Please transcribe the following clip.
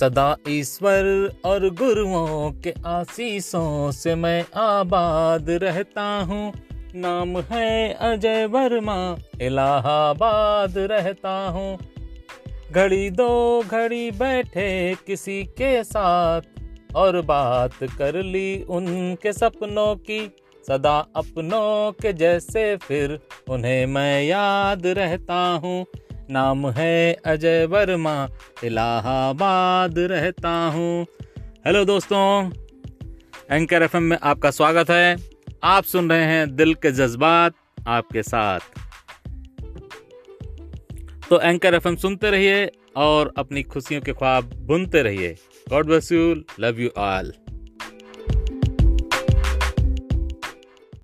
सदा ईश्वर और गुरुओं के आशीषों से मैं आबाद रहता हूँ। नाम है अजय वर्मा, इलाहाबाद रहता हूँ। घड़ी दो घड़ी बैठे किसी के साथ और बात कर ली उनके सपनों की। सदा अपनों के जैसे फिर उन्हें मैं याद रहता हूँ। नाम है अजय वर्मा, इलाहाबाद रहता हूँ। हेलो दोस्तों, एंकर एफएम में आपका स्वागत है। आप सुन रहे हैं दिल के जज्बात आपके साथ। तो एंकर एफएम सुनते रहिए और अपनी खुशियों के ख्वाब बुनते रहिए। God bless you, love you all.